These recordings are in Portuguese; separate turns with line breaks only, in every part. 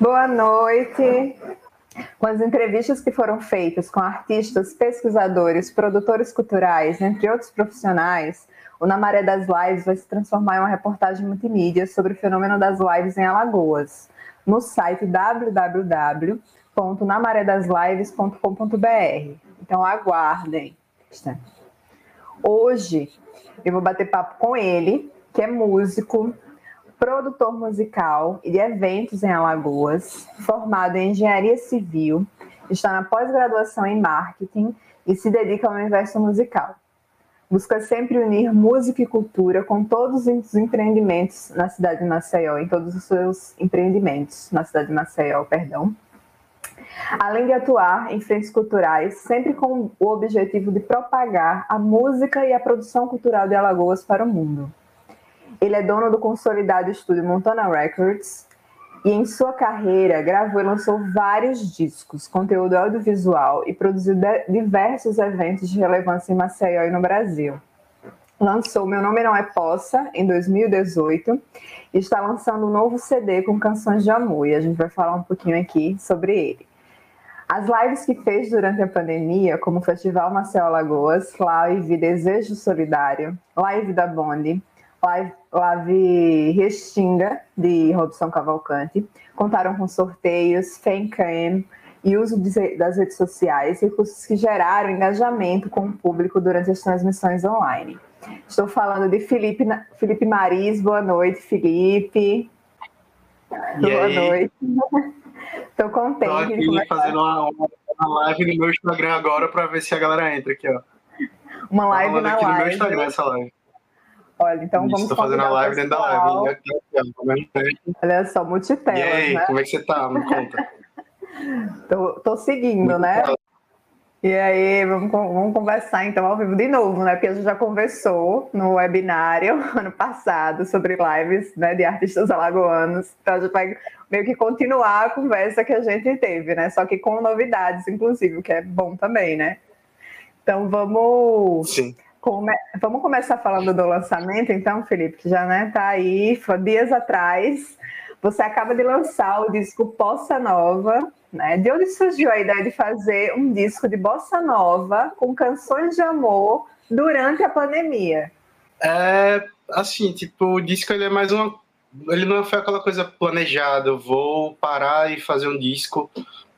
Boa noite. Com as entrevistas que foram feitas com artistas, pesquisadores, produtores culturais, entre outros profissionais, o Na Maré das Lives vai se transformar em uma reportagem multimídia sobre o fenômeno das lives em Alagoas, no site www.namaredaslives.com.br. Então aguardem. Hoje eu vou bater papo com ele, que é músico, produtor musical e de eventos em Alagoas, formado em engenharia civil, está na pós-graduação em marketing e se dedica ao universo musical. Busca sempre unir música e cultura com todos os empreendimentos na cidade de Maceió, em todos os seus empreendimentos na cidade de Maceió, perdão. Além de atuar em frentes culturais, sempre com o objetivo de propagar a música e a produção cultural de Alagoas para o mundo. Ele é dono do consolidado estúdio Montana Records e em sua carreira gravou e lançou vários discos, conteúdo audiovisual e produziu diversos eventos de relevância em Maceió e no Brasil. Lançou Meu Nome Não É Poça em 2018 e está lançando um novo CD com canções de amor e a gente vai falar um pouquinho aqui sobre ele. As lives que fez durante a pandemia, como o Festival Maceió Lagoas, Live Desejo Solidário, Live da Bonde, Live, Live Restinga, de Robson Cavalcante, contaram com sorteios, fancam e uso das redes sociais, recursos que geraram engajamento com o público durante as transmissões online. Estou falando de Felipe, Felipe Maris, boa noite, Felipe.
E boa aí? noite.
Estou contente.
Estou aqui fazendo uma, uma, live no meu Instagram agora para ver se a galera entra aqui, ó.
Uma live tá na
aqui
live.
no meu Instagram essa live.
Olha, então vamos
Estou fazendo a live dentro da live.
Olha só, multitela.
E aí,
né?
como é que você tá? Me conta.
tô, tô seguindo, Muito né? E aí, vamos, vamos conversar então ao vivo de novo, né? Porque a gente já conversou no webinário ano passado sobre lives né, de artistas alagoanos. Então a gente vai meio que continuar a conversa que a gente teve, né? Só que com novidades, inclusive, o que é bom também, né? Então vamos.
Sim.
Come... Vamos começar falando do lançamento, então, Felipe, que já né, tá aí, foi dias atrás. Você acaba de lançar o disco Bossa Nova, né? De onde surgiu a ideia de fazer um disco de bossa nova com canções de amor durante a pandemia?
É, assim, tipo, o disco ele é mais uma. Ele não foi aquela coisa planejada, vou parar e fazer um disco,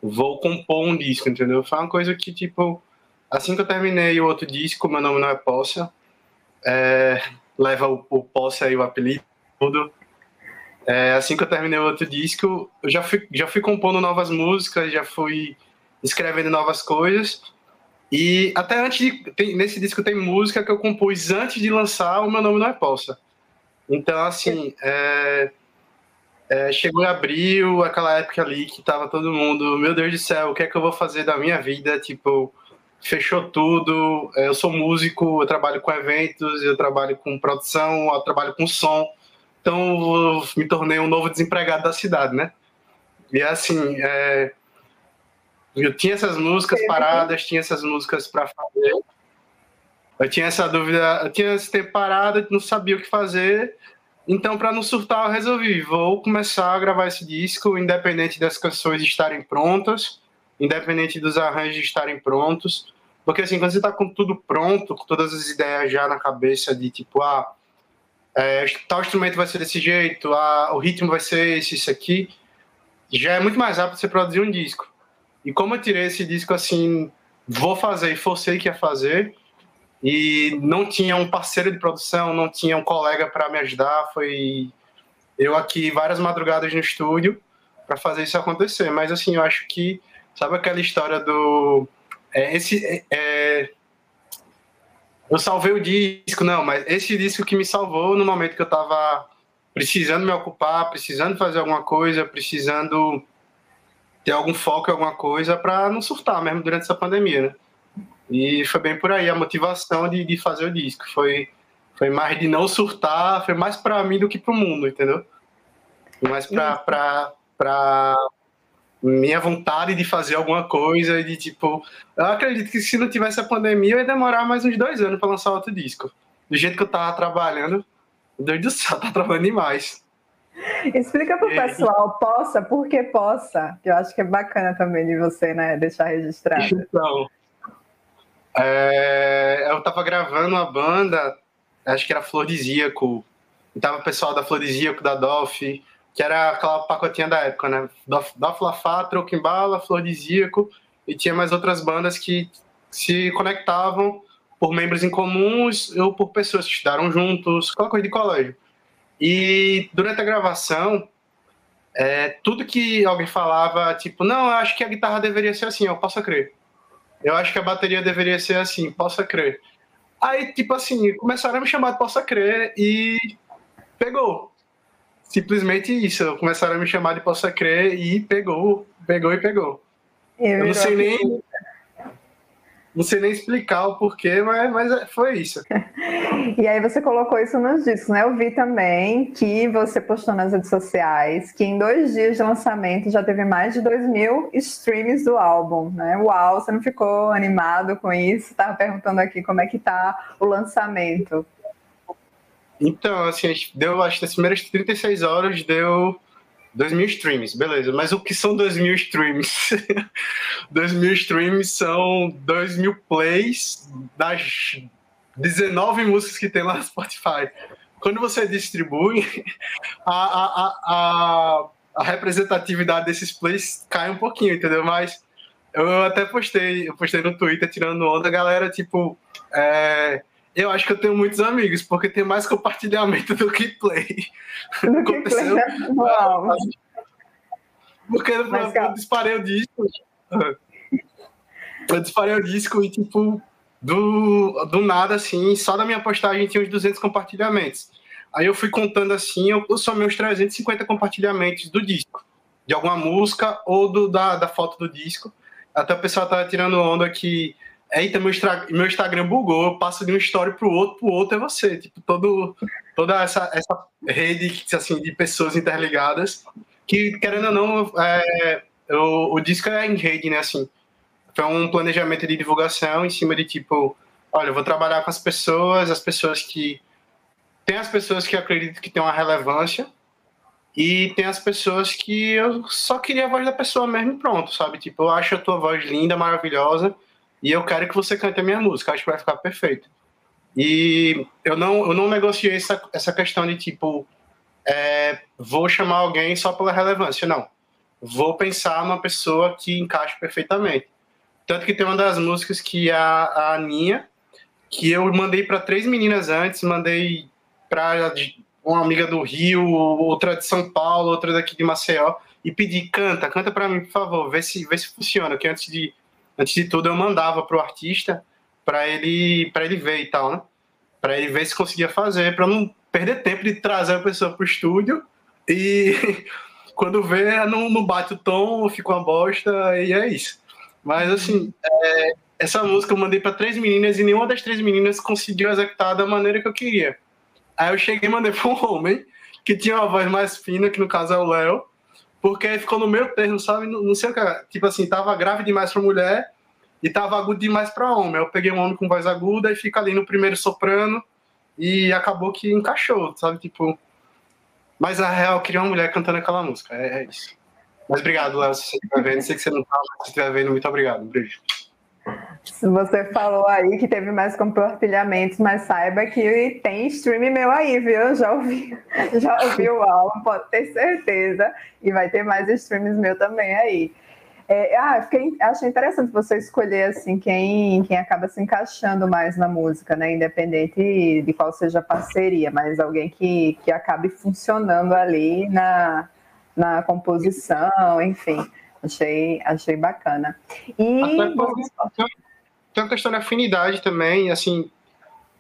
vou compor um disco, entendeu? Foi uma coisa que, tipo, Assim que eu terminei o outro disco, meu nome não é Posse, é, leva o, o aí o apelido, tudo. É, assim que eu terminei o outro disco, eu já fui, já fui compondo novas músicas, já fui escrevendo novas coisas. E até antes de. Tem, nesse disco tem música que eu compus antes de lançar O Meu Nome Não É Poça. Então, assim, é, é, chegou em abril, aquela época ali que tava todo mundo, meu Deus do céu, o que é que eu vou fazer da minha vida? Tipo, fechou tudo. É, eu sou músico, eu trabalho com eventos, eu trabalho com produção, eu trabalho com som. Então, eu me tornei um novo desempregado da cidade, né? E assim, é, eu tinha essas músicas paradas, tinha essas músicas para fazer. Eu tinha essa dúvida, eu tinha esse tempo parado, não sabia o que fazer. Então, para não surtar, eu resolvi, vou começar a gravar esse disco, independente das canções estarem prontas independente dos arranjos estarem prontos. Porque assim, quando você está com tudo pronto, com todas as ideias já na cabeça de tipo, ah, é, tal instrumento vai ser desse jeito, ah, o ritmo vai ser esse, isso aqui, já é muito mais rápido você produzir um disco. E como eu tirei esse disco assim, vou fazer e forcei que ia fazer, e não tinha um parceiro de produção, não tinha um colega para me ajudar, foi eu aqui várias madrugadas no estúdio para fazer isso acontecer. Mas assim, eu acho que Sabe aquela história do. É, esse, é, é, eu salvei o disco, não, mas esse disco que me salvou no momento que eu tava precisando me ocupar, precisando fazer alguma coisa, precisando ter algum foco em alguma coisa para não surtar mesmo durante essa pandemia, né? E foi bem por aí a motivação de, de fazer o disco. Foi, foi mais de não surtar, foi mais para mim do que para o mundo, entendeu? Mais para minha vontade de fazer alguma coisa e de tipo. Eu acredito que se não tivesse a pandemia, eu ia demorar mais uns dois anos para lançar outro disco. Do jeito que eu tava trabalhando, Deus do céu, tá trabalhando demais.
Explica para o pessoal, possa, por que possa? Que eu acho que é bacana também de você, né, deixar registrado.
Então, é, eu estava gravando uma banda, acho que era Florizíaco, e tava o pessoal da Florizíaco, da Dolph, que era aquela pacotinha da época, né? Dolph, Dolph Lafá, Troquimbala, Florizíaco, e tinha mais outras bandas que se conectavam por membros em comuns ou por pessoas que estudaram juntos, aquela coisa de colégio. E durante a gravação, é, tudo que alguém falava, tipo, não, eu acho que a guitarra deveria ser assim, eu posso crer. Eu acho que a bateria deveria ser assim, possa crer. Aí, tipo assim, começaram a me chamar de possa crer e pegou. Simplesmente isso. Começaram a me chamar de possa crer e pegou, pegou e pegou. Eu, eu não sei nem. Não sei nem explicar o porquê, mas, mas é, foi isso.
e aí você colocou isso nos discos, né? Eu vi também que você postou nas redes sociais que em dois dias de lançamento já teve mais de 2 mil streams do álbum, né? Uau, você não ficou animado com isso? Tava perguntando aqui como é que tá o lançamento.
Então, assim, deu, acho que nas primeiras 36 horas deu 2 mil streams, beleza. Mas o que são 2 mil streams? 2 mil streams são 2 mil plays das 19 músicas que tem lá no Spotify. Quando você distribui, a, a, a, a representatividade desses plays cai um pouquinho, entendeu? Mas eu até postei, eu postei no Twitter tirando onda, galera, tipo, é, eu acho que eu tenho muitos amigos, porque tem mais compartilhamento do que play.
Do que play, né?
Porque eu, eu disparei o disco. Eu disparei o disco e, tipo, do, do nada, assim, só da minha postagem tinha uns 200 compartilhamentos. Aí eu fui contando assim, eu, eu somei uns 350 compartilhamentos do disco, de alguma música ou do, da, da foto do disco. Até o pessoal tava tirando onda que Eita, meu, meu Instagram bugou, eu passo de uma história pro outro, pro outro é você. Tipo, todo, toda essa, essa rede assim, de pessoas interligadas, que, querendo ou não, é, o, o disco é em rede, né? Assim, foi um planejamento de divulgação em cima de tipo, olha, eu vou trabalhar com as pessoas, as pessoas que. Tem as pessoas que acreditam que tem uma relevância, e tem as pessoas que eu só queria a voz da pessoa mesmo pronto, sabe? Tipo, eu acho a tua voz linda, maravilhosa e eu quero que você cante a minha música, acho que vai ficar perfeito. E eu não, eu não negociei essa, essa questão de tipo, é, vou chamar alguém só pela relevância, não. Vou pensar numa pessoa que encaixe perfeitamente. Tanto que tem uma das músicas que é a, a Aninha, que eu mandei para três meninas antes, mandei para uma amiga do Rio, outra de São Paulo, outra daqui de Maceió, e pedi, canta, canta para mim, por favor, vê se, vê se funciona, que antes de antes de tudo eu mandava pro artista para ele para ele ver e tal, né? Para ele ver se conseguia fazer, para não perder tempo de trazer a pessoa pro estúdio e quando vê não, não bate o tom, fica uma bosta e é isso. Mas assim, é, essa música eu mandei para três meninas e nenhuma das três meninas conseguiu executar da maneira que eu queria. Aí eu cheguei e mandei para um homem que tinha uma voz mais fina, que no caso é o Léo, porque ficou no meio termo, sabe? Não, não sei o que. Tipo assim, tava grave demais pra mulher e tava agudo demais pra homem. Eu peguei um homem com voz aguda e fica ali no primeiro soprano e acabou que encaixou, sabe? Tipo. Mas a real, eu queria uma mulher cantando aquela música. É, é isso. Mas obrigado, Léo, se você estiver vendo. Sei que você não tá, mas se estiver vendo, muito obrigado. Um beijo.
Você falou aí que teve mais compartilhamentos, mas saiba que tem stream meu aí, viu? Já ouvi, já ouvi o álbum, pode ter certeza. E vai ter mais streams meu também aí. É, ah, fiquei, achei interessante você escolher assim quem, quem acaba se encaixando mais na música, né? Independente de qual seja a parceria, mas alguém que, que acabe funcionando ali na, na composição, enfim. Achei, achei bacana. E
tem uma questão de afinidade também, assim,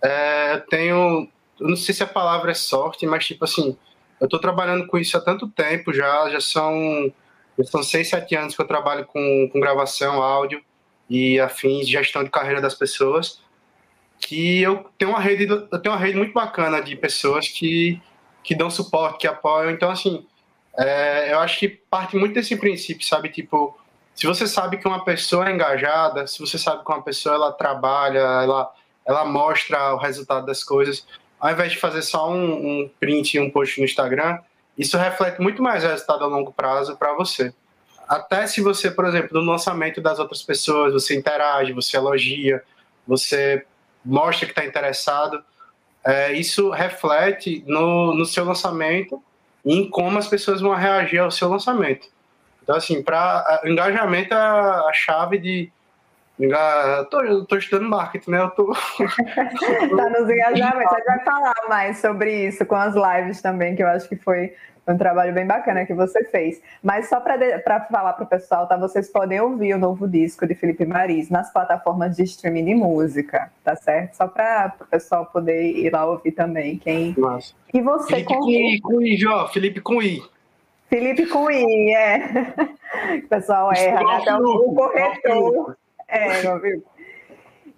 é, eu tenho, eu não sei se a palavra é sorte, mas tipo assim, eu estou trabalhando com isso há tanto tempo já, já são, já são seis, sete anos que eu trabalho com, com gravação, áudio e afins, gestão de carreira das pessoas, que eu tenho uma rede, eu tenho uma rede muito bacana de pessoas que, que dão suporte, que apoiam, então assim, é, eu acho que parte muito desse princípio, sabe? Tipo, se você sabe que uma pessoa é engajada, se você sabe que uma pessoa ela trabalha, ela, ela mostra o resultado das coisas, ao invés de fazer só um, um print e um post no Instagram, isso reflete muito mais resultado a longo prazo para você. Até se você, por exemplo, no lançamento das outras pessoas, você interage, você elogia, você mostra que está interessado, é, isso reflete no, no seu lançamento e em como as pessoas vão reagir ao seu lançamento. Então, assim, para engajamento é a chave de eu tô, eu tô estudando marketing, né? Eu tô.
tá nos engajamentos. A gente vai falar mais sobre isso com as lives também, que eu acho que foi um trabalho bem bacana que você fez. Mas só para falar para o pessoal, tá? Vocês podem ouvir o novo disco de Felipe Maris nas plataformas de streaming de música, tá certo? Só para o pessoal poder ir lá ouvir também. Quem...
Nossa.
E você
Felipe com I, com I, Jó. Felipe com I.
Felipe com I, é. O pessoal erra, né? Até o corretor. É, meu amigo.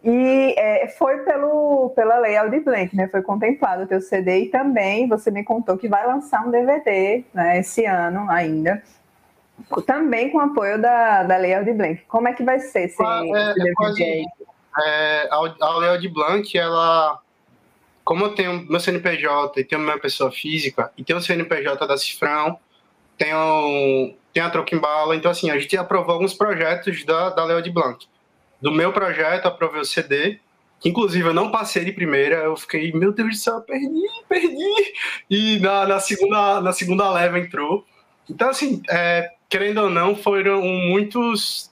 E é, foi pelo, pela Lei Aldir Blanc, né? Foi contemplado o teu CD e também você me contou que vai lançar um DVD né, esse ano ainda, também com apoio da, da Lei Aldir Blanc. Como é que vai ser esse,
ah, é, esse DVD? É, a Lei Aldir Blanc, ela... Como eu tenho meu CNPJ e tenho minha pessoa física, e tenho o CNPJ da Cifrão, tenho, tenho a Troquimbala, então assim, a gente aprovou alguns projetos da, da Lei Aldir Blanc do meu projeto, aprovei o CD, que inclusive eu não passei de primeira, eu fiquei, meu Deus do céu, perdi, perdi. E na, na segunda, na segunda leva entrou. Então, assim, é, querendo ou não, foram muitos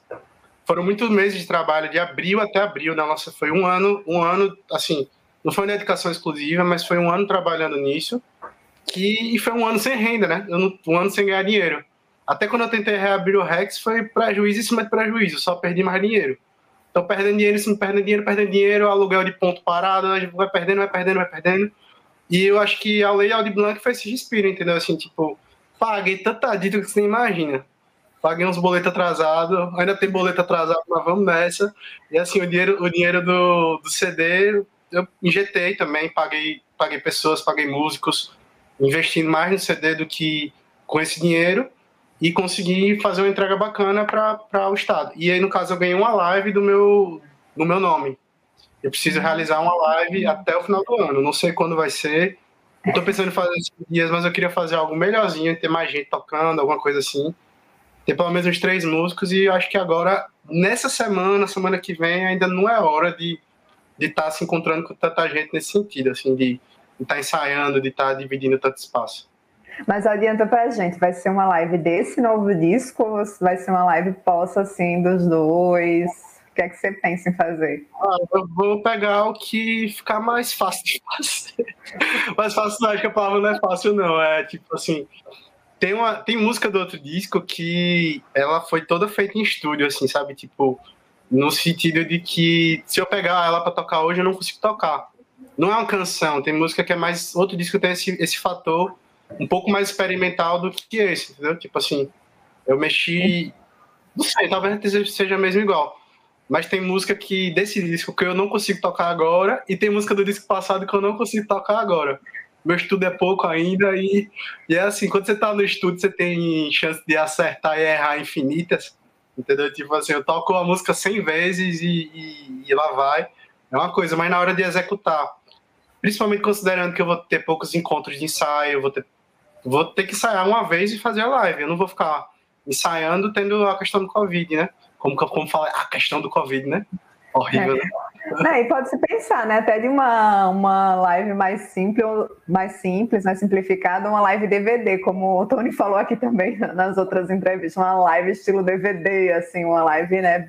foram muitos meses de trabalho, de abril até abril, né? Nossa, foi um ano, um ano, assim, não foi uma dedicação exclusiva, mas foi um ano trabalhando nisso, que e foi um ano sem renda, né? Não, um ano sem ganhar dinheiro. Até quando eu tentei reabrir o Rex, foi prejuízo em cima de prejuízo, só perdi mais dinheiro. Então, perdendo dinheiro, se perdendo dinheiro, perdendo dinheiro, aluguel de ponto parado, gente vai perdendo, vai perdendo, vai perdendo. E eu acho que a lei Aldi Blanc foi esse respiro, entendeu? Assim, tipo, paguei tanta dívida que você nem imagina. Paguei uns boletos atrasados, ainda tem boleto atrasado, mas vamos nessa. E assim, o dinheiro, o dinheiro do, do CD eu injetei também, paguei, paguei pessoas, paguei músicos, investindo mais no CD do que com esse dinheiro e consegui fazer uma entrega bacana para o Estado. E aí, no caso, eu ganhei uma live do meu, do meu nome. Eu preciso realizar uma live até o final do ano. Não sei quando vai ser. Estou pensando em fazer esses dias, mas eu queria fazer algo melhorzinho, ter mais gente tocando, alguma coisa assim. Ter pelo menos uns três músicos e acho que agora, nessa semana, semana que vem, ainda não é hora de de estar tá se encontrando com tanta gente nesse sentido, assim, de estar tá ensaiando, de estar tá dividindo tanto espaço.
Mas adianta pra gente, vai ser uma live desse novo disco ou vai ser uma live pós assim dos dois? O que é que você pensa em fazer?
Ah, eu vou pegar o que ficar mais fácil de fazer. mais fácil não, acho que a palavra não é fácil, não. É tipo assim. Tem, uma, tem música do outro disco que ela foi toda feita em estúdio, assim, sabe? Tipo, no sentido de que se eu pegar ela para tocar hoje, eu não consigo tocar. Não é uma canção, tem música que é mais. Outro disco tem esse, esse fator um pouco mais experimental do que esse, entendeu? Tipo assim, eu mexi. Não sei, talvez seja mesmo igual. Mas tem música que desse disco que eu não consigo tocar agora, e tem música do disco passado que eu não consigo tocar agora. Meu estudo é pouco ainda, e, e é assim, quando você tá no estudo, você tem chance de acertar e errar infinitas, entendeu? Tipo assim, eu toco a música 100 vezes e, e, e lá vai. É uma coisa, mas na hora de executar, principalmente considerando que eu vou ter poucos encontros de ensaio, eu vou ter vou ter que ensaiar uma vez e fazer a live. Eu não vou ficar ensaiando tendo a questão do Covid, né? Como, como fala, a questão do Covid, né? Horrível,
é. né? É, e pode se pensar, né? Até de uma, uma live mais simples, mais simples, mais simplificada, uma live DVD, como o Tony falou aqui também nas outras entrevistas, uma live estilo DVD, assim, uma live, né?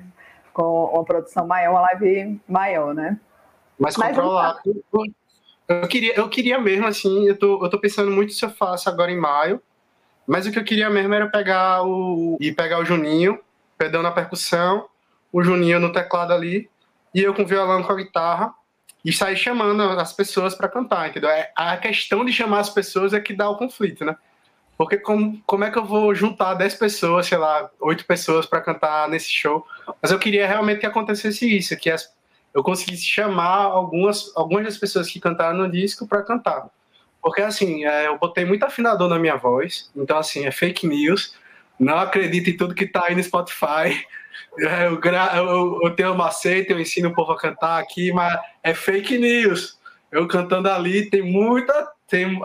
Com uma produção maior, uma live maior, né?
Mais controlada. Eu queria, eu queria mesmo, assim, eu tô, eu tô pensando muito se eu faço agora em maio, mas o que eu queria mesmo era pegar o. e pegar o Juninho, pedão na percussão, o Juninho no teclado ali, e eu com o violão com a guitarra, e sair chamando as pessoas para cantar, entendeu? É, a questão de chamar as pessoas é que dá o conflito, né? Porque como, como é que eu vou juntar 10 pessoas, sei lá, 8 pessoas para cantar nesse show? Mas eu queria realmente que acontecesse isso, que as, eu consegui chamar algumas, algumas das pessoas que cantaram no disco para cantar. Porque, assim, é, eu botei muito afinador na minha voz, então, assim, é fake news. Não acredito em tudo que tá aí no Spotify. É, eu, eu, eu tenho eu ensino o povo a cantar aqui, mas é fake news. Eu cantando ali, tem muita, tem,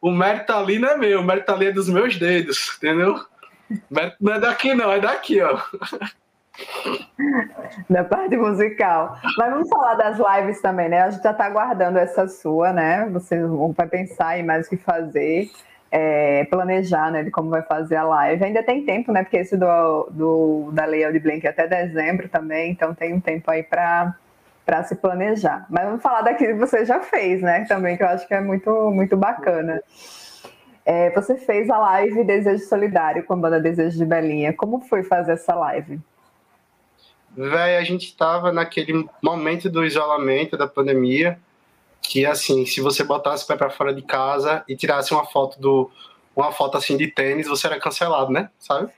o mérito ali não é meu, o mérito ali é dos meus dedos, entendeu? O mérito não é daqui, não, é daqui, ó.
Da parte musical. Mas vamos falar das lives também, né? A gente já tá aguardando essa sua, né? Você vai pensar aí mais o que fazer, é, planejar, né? De como vai fazer a live. Ainda tem tempo, né? Porque esse do, do da Lei de Blink é até dezembro também, então tem um tempo aí para para se planejar. Mas vamos falar daquilo que você já fez, né? Também que eu acho que é muito, muito bacana. É, você fez a live Desejo Solidário com a banda Desejo de Belinha. Como foi fazer essa live?
Véi, a gente estava naquele momento do isolamento, da pandemia, que assim, se você botasse o pé para fora de casa e tirasse uma foto do uma foto assim de tênis, você era cancelado, né? Sabe?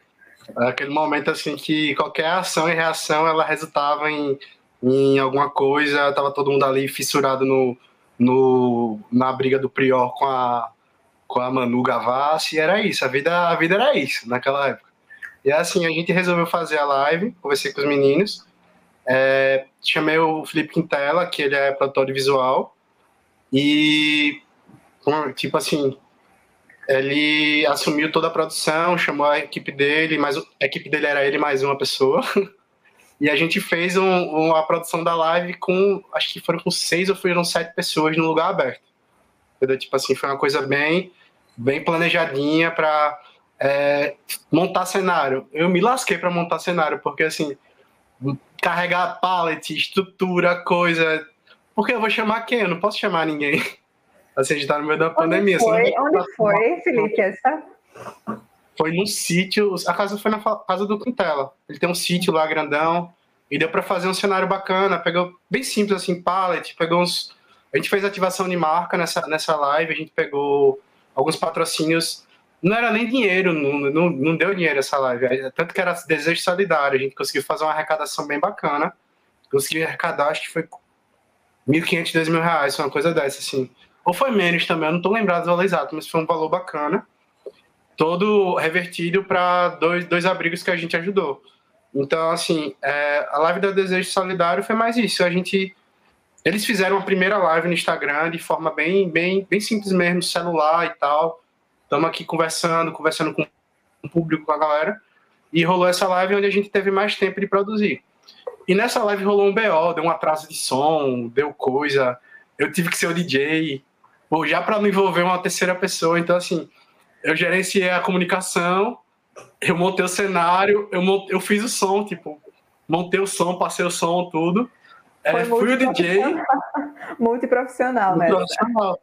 Aquele momento assim que qualquer ação e reação ela resultava em em alguma coisa, tava todo mundo ali fissurado no, no, na briga do Prior com a, com a Manu Gavassi, e era isso, a vida, a vida era isso naquela época. E assim, a gente resolveu fazer a live, conversei com os meninos, é, chamei o Felipe Quintela, que ele é produtor visual, e, tipo assim, ele assumiu toda a produção, chamou a equipe dele, mas a equipe dele era ele mais uma pessoa, E a gente fez um, uma produção da live com, acho que foram com seis ou foram sete pessoas no lugar aberto. Entendeu? Tipo assim, foi uma coisa bem, bem planejadinha para é, montar cenário. Eu me lasquei para montar cenário, porque assim, carregar pallet, estrutura, coisa. Porque eu vou chamar quem? Eu não posso chamar ninguém. Assim, a gente tá no meio da pandemia.
Onde foi, onde foi Felipe, essa?
foi num sítio, a casa foi na casa do Quintela. Ele tem um sítio lá grandão e deu para fazer um cenário bacana. Pegou bem simples assim, pallet, pegou uns. A gente fez ativação de marca nessa, nessa live, a gente pegou alguns patrocínios. Não era nem dinheiro, não, não, não deu dinheiro essa live. Tanto que era desejo solidário. A gente conseguiu fazer uma arrecadação bem bacana. Conseguiu arrecadar, acho que foi 1.500, 2 mil reais, uma coisa dessa, assim. Ou foi menos também, eu não tô lembrado do valor exato, mas foi um valor bacana todo revertido para dois, dois abrigos que a gente ajudou. Então, assim, é, a live da Desejo Solidário foi mais isso. A gente, eles fizeram a primeira live no Instagram de forma bem, bem, bem simples mesmo, celular e tal. Estamos aqui conversando, conversando com o público, com a galera. E rolou essa live onde a gente teve mais tempo de produzir. E nessa live rolou um BO, deu um atraso de som, deu coisa. Eu tive que ser o DJ, ou já para não envolver uma terceira pessoa. Então, assim, eu gerenciei a comunicação, eu montei o cenário, eu, montei, eu fiz o som, tipo, montei o som, passei o som, tudo. É, fui o DJ.
Multiprofissional, né? Multiprofissional.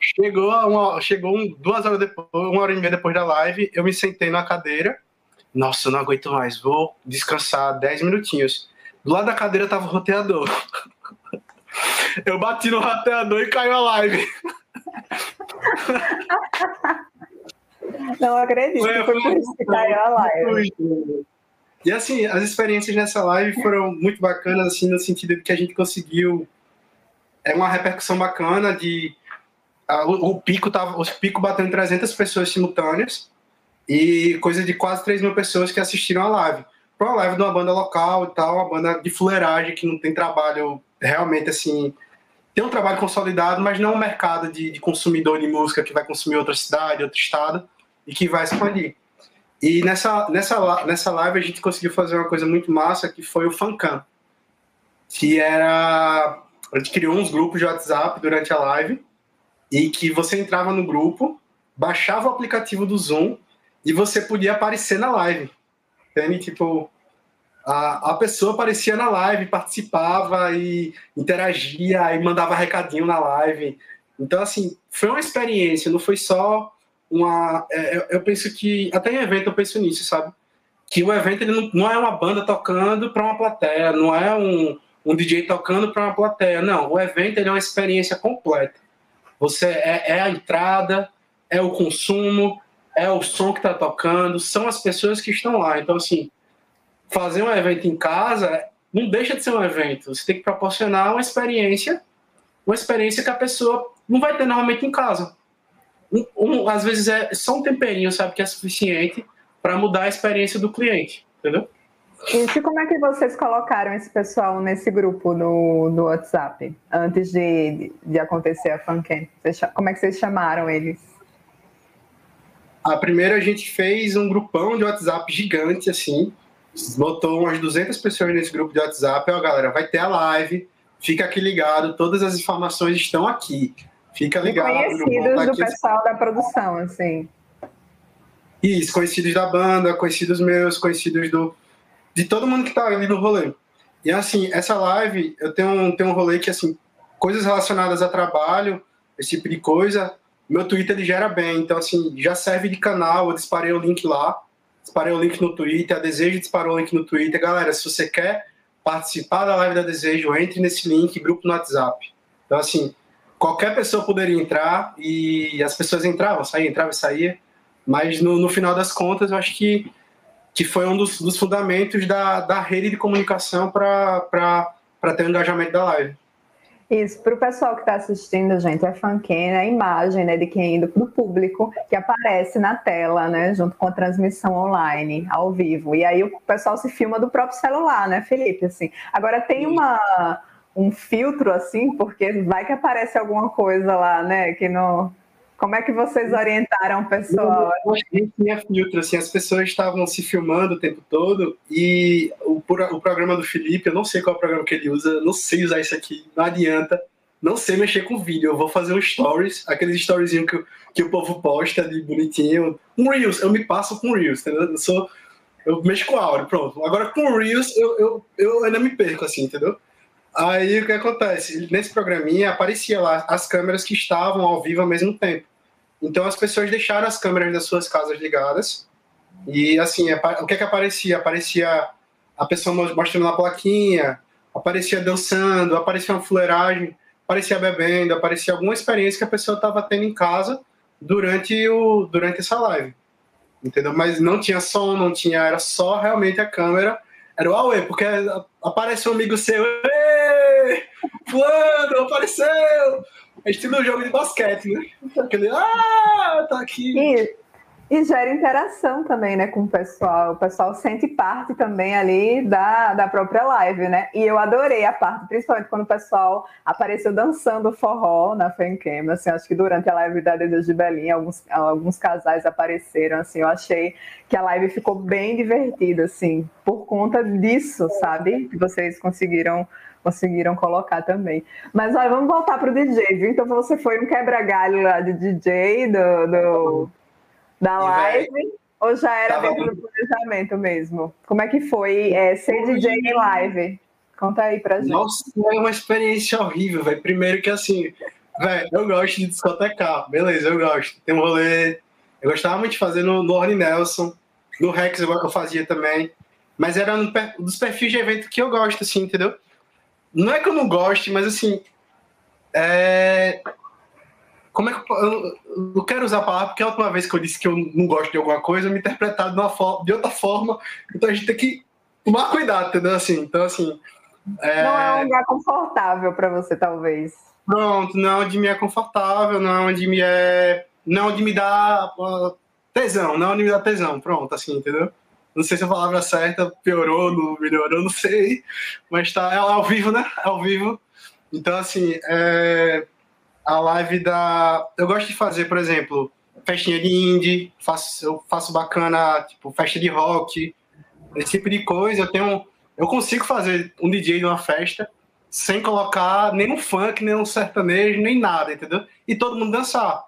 Chegou, uma, chegou um, duas horas depois, uma hora e meia depois da live, eu me sentei na cadeira. Nossa, eu não aguento mais, vou descansar dez minutinhos. Do lado da cadeira tava o roteador. Eu bati no roteador e caiu a live.
Não acredito, foi, foi por isso que caiu a live.
E assim, as experiências nessa live foram muito bacanas, assim, no sentido de que a gente conseguiu é uma repercussão bacana de o, pico tava, o pico batendo 300 pessoas simultâneas e coisa de quase 3 mil pessoas que assistiram a live. Foi uma live de uma banda local e tal, uma banda de fuleiragem que não tem trabalho realmente assim, tem um trabalho consolidado, mas não um mercado de, de consumidor de música que vai consumir outra cidade, outro estado e que vai expandir. E nessa, nessa, nessa live a gente conseguiu fazer uma coisa muito massa que foi o Fancam, que era. A gente criou uns grupos de WhatsApp durante a live e que você entrava no grupo, baixava o aplicativo do Zoom e você podia aparecer na live. Entende? Tipo, a, a pessoa aparecia na live, participava e interagia e mandava recadinho na live. Então, assim, foi uma experiência, não foi só uma. É, eu penso que. Até em evento eu penso nisso, sabe? Que o evento ele não, não é uma banda tocando para uma plateia, não é um, um DJ tocando para uma plateia. Não, o evento ele é uma experiência completa. Você é, é a entrada, é o consumo, é o som que está tocando, são as pessoas que estão lá. Então, assim, fazer um evento em casa não deixa de ser um evento. Você tem que proporcionar uma experiência, uma experiência que a pessoa não vai ter normalmente em casa um, um, às vezes é só um temperinho, sabe, que é suficiente para mudar a experiência do cliente, entendeu?
E como é que vocês colocaram esse pessoal nesse grupo no, WhatsApp, antes de, de acontecer a FunCamp? Como é que vocês chamaram eles?
A primeira a gente fez um grupão de WhatsApp gigante, assim, botou umas 200 pessoas nesse grupo de WhatsApp, ó, galera, vai ter a live, fica aqui ligado, todas as informações estão aqui. Fica ligado.
Conhecidos tá do pessoal da produção, assim.
Isso, conhecidos da banda, conhecidos meus, conhecidos do, de todo mundo que tá ali no rolê. E assim, essa live, eu tenho um, tenho um rolê que, assim, coisas relacionadas a trabalho, esse tipo de coisa, meu Twitter ele gera bem. Então, assim, já serve de canal, eu disparei o link lá, disparei o link no Twitter, a Desejo disparou o link no Twitter. Galera, se você quer participar da live da Desejo, entre nesse link, grupo no WhatsApp. Então, assim, qualquer pessoa poderia entrar e as pessoas entravam, saíam, entravam e saíam. Mas no, no final das contas, eu acho que, que foi um dos, dos fundamentos da, da rede de comunicação para ter o engajamento da live.
Isso, para o pessoal que está assistindo, gente, é fanquena, a imagem né, de quem indo para o público que aparece na tela, né, junto com a transmissão online, ao vivo. E aí o pessoal se filma do próprio celular, né, Felipe? Assim. Agora tem uma, um filtro assim, porque vai que aparece alguma coisa lá, né, que não como é que vocês orientaram o pessoal?
Acho que tinha filtro, assim, as pessoas estavam se filmando o tempo todo e o, o programa do Felipe, eu não sei qual é o programa que ele usa, não sei usar isso aqui, não adianta, não sei mexer com vídeo, eu vou fazer um stories, aqueles storyzinhos que, que o povo posta de bonitinho, um Reels, eu me passo com Reels, entendeu? Eu sou, eu mexo com áudio, pronto. Agora com Reels eu, eu, eu ainda me perco, assim, entendeu? Aí o que acontece? Nesse programinha aparecia lá as câmeras que estavam ao vivo ao mesmo tempo. Então as pessoas deixaram as câmeras das suas casas ligadas e assim, o que é que aparecia? Aparecia a pessoa mostrando a plaquinha, aparecia dançando, aparecia uma fuleiragem, aparecia bebendo, aparecia alguma experiência que a pessoa estava tendo em casa durante, o, durante essa live. Entendeu? Mas não tinha som, não tinha, era só realmente a câmera. Era o Aue, porque apareceu um amigo seu, fulano, apareceu! É estilo jogo de basquete, né? Aquele, ah, tá aqui.
E, e gera interação também, né, com o pessoal. O pessoal sente parte também ali da, da própria live, né? E eu adorei a parte, principalmente quando o pessoal apareceu dançando forró na Fancam. Assim, acho que durante a live da Desejo de Belém, alguns, alguns casais apareceram, assim. Eu achei que a live ficou bem divertida, assim, por conta disso, sabe? Que vocês conseguiram conseguiram colocar também. Mas olha, vamos voltar para o DJ, viu? Então você foi um quebra-galho lá de DJ do, do da live, ou já era dentro do planejamento mesmo? Como é que foi é, ser DJ em live? Conta aí pra gente.
Nossa, é uma experiência horrível, velho. Primeiro que assim, velho, eu gosto de discotecar, beleza, eu gosto. Tem um rolê. Eu gostava muito de fazer no, no Orne Nelson, no Rex eu fazia também. Mas era um dos perfis de evento que eu gosto, assim, entendeu? Não é que eu não goste, mas assim. É... Como é que eu, eu quero usar a palavra porque a última vez que eu disse que eu não gosto de alguma coisa, eu me interpretado de, forma, de outra forma. Então a gente tem que tomar cuidado, entendeu? Assim, então, assim.
É... Não é um lugar confortável para você, talvez.
Pronto, não é onde me é confortável, não é onde me é. Não é onde me dá uh, tesão, não é onde me dá tesão, pronto, assim, entendeu? Não sei se a palavra certa piorou, não melhorou, não sei. Mas tá, é ao vivo, né? É ao vivo. Então, assim, é, a live da. Eu gosto de fazer, por exemplo, festinha de indie, faço, eu faço bacana, tipo, festa de rock, esse tipo de coisa. Eu tenho. Eu consigo fazer um DJ numa festa sem colocar nenhum funk, nenhum sertanejo, nem nada, entendeu? E todo mundo dançar.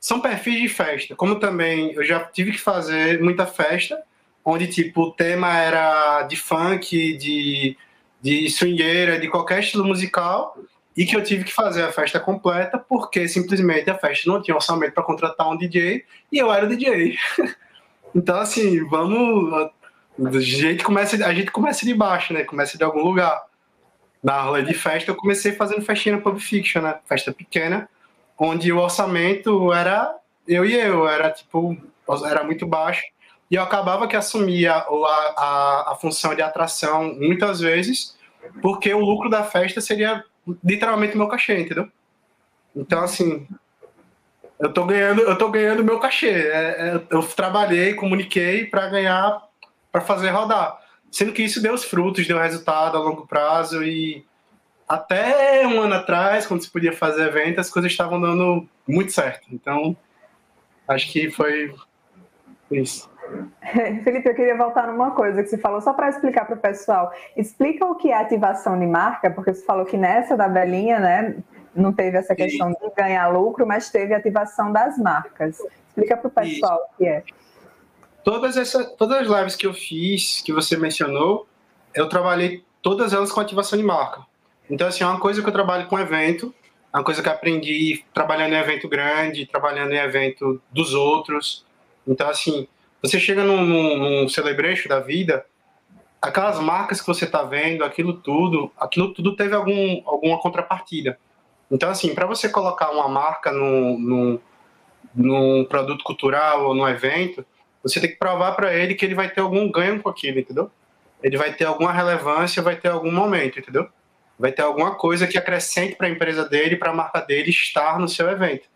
São perfis de festa. Como também eu já tive que fazer muita festa onde tipo o tema era de funk, de, de swingueira, de qualquer estilo musical, e que eu tive que fazer a festa completa porque simplesmente a festa não tinha orçamento para contratar um DJ e eu era o DJ. então assim, vamos a gente começa a gente começa de baixo, né? Começa de algum lugar. Na rola de festa eu comecei fazendo festinha Pub Fiction, né? Festa pequena, onde o orçamento era eu e eu, era tipo era muito baixo e eu acabava que assumia a, a, a função de atração muitas vezes, porque o lucro da festa seria literalmente meu cachê, entendeu? Então, assim, eu tô ganhando, eu tô ganhando meu cachê. É, é, eu trabalhei, comuniquei para ganhar, para fazer rodar. Sendo que isso deu os frutos, deu resultado a longo prazo e até um ano atrás, quando se podia fazer evento, as coisas estavam dando muito certo. Então, acho que foi isso.
Felipe, eu queria voltar numa coisa que você falou, só para explicar para o pessoal. Explica o que é ativação de marca, porque você falou que nessa da Belinha, né, não teve essa questão de ganhar lucro, mas teve ativação das marcas. Explica para o pessoal isso. o que é.
Todas, essa, todas as lives que eu fiz, que você mencionou, eu trabalhei todas elas com ativação de marca. Então, assim, é uma coisa que eu trabalho com evento, é uma coisa que eu aprendi trabalhando em evento grande, trabalhando em evento dos outros. Então, assim, você chega num, num, celebration da vida, aquelas marcas que você está vendo, aquilo tudo, aquilo tudo teve algum, alguma contrapartida. Então, assim, para você colocar uma marca num, num, num produto cultural ou num evento, você tem que provar para ele que ele vai ter algum ganho com aquilo, entendeu? Ele vai ter alguma relevância, vai ter algum momento, entendeu? Vai ter alguma coisa que acrescente para a empresa dele, para a marca dele estar no seu evento.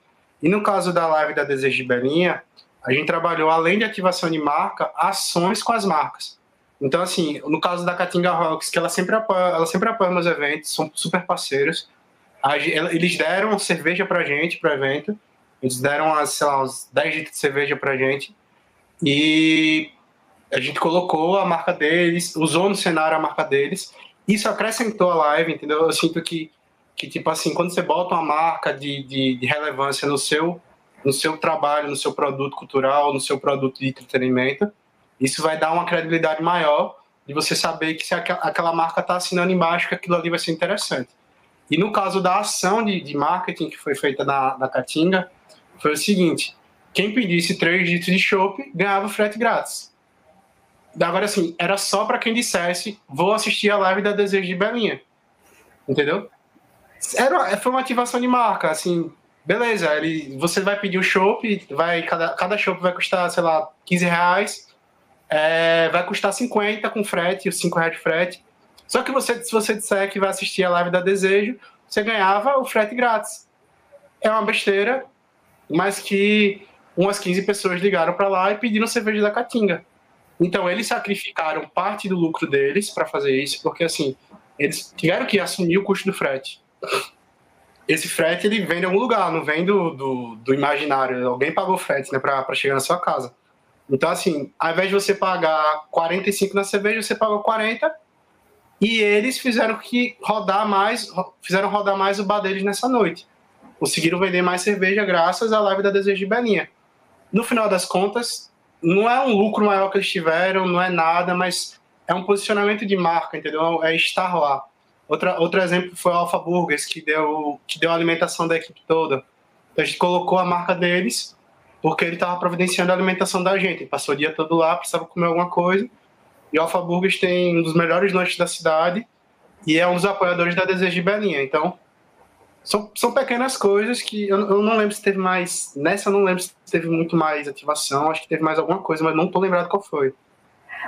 E no caso da live da Desejo de Belinha, a gente trabalhou, além de ativação de marca, ações com as marcas. Então, assim, no caso da Catinga Rocks, que ela sempre apoia, ela sempre apoia meus eventos, são super parceiros. Eles deram cerveja pra gente, pro evento. Eles deram, sei lá, uns 10 litros de cerveja pra gente. E a gente colocou a marca deles, usou no cenário a marca deles. Isso acrescentou a live, entendeu? Eu sinto que, que tipo assim, quando você bota uma marca de, de, de relevância no seu no seu trabalho, no seu produto cultural, no seu produto de entretenimento. Isso vai dar uma credibilidade maior de você saber que se aquela marca está assinando embaixo, que aquilo ali vai ser interessante. E no caso da ação de, de marketing que foi feita na, na Caatinga, foi o seguinte: quem pedisse 3 litros de chopp ganhava frete grátis. Agora, assim, era só para quem dissesse: vou assistir a live da Desejo de Belinha. Entendeu? Era, foi uma ativação de marca, assim, beleza, ele, você vai pedir o chopp, vai, cada, cada vai custar, sei lá, 15 reais, é, vai custar 50 com frete, os 5 reais de frete. Só que você, se você disser que vai assistir a live da Desejo, você ganhava o frete grátis. É uma besteira, mas que umas 15 pessoas ligaram para lá e pediram cerveja da Caatinga. Então eles sacrificaram parte do lucro deles para fazer isso, porque assim, eles tiveram que assumir o custo do frete esse frete ele vem de algum lugar, não vem do, do, do imaginário. Alguém pagou frete né, para chegar na sua casa. Então, assim, ao invés de você pagar 45 na cerveja, você pagou 40 e eles fizeram que rodar mais, fizeram rodar mais o bar deles nessa noite. Conseguiram vender mais cerveja graças à live da Desejo de Belinha. No final das contas, não é um lucro maior que eles tiveram, não é nada, mas é um posicionamento de marca, entendeu? É estar lá. Outra, outro exemplo foi o Alpha Burgers, que deu, que deu a alimentação da equipe toda. Então, a gente colocou a marca deles, porque ele estava providenciando a alimentação da gente. Ele passou o dia todo lá, precisava comer alguma coisa. E o Alpha Burgers tem um dos melhores lanches da cidade e é um dos apoiadores da Desejo de Belinha. Então, são, são pequenas coisas que eu, eu, não lembro se teve mais. Nessa eu não lembro se teve muito mais ativação. Acho que teve mais alguma coisa, mas não estou lembrado qual foi.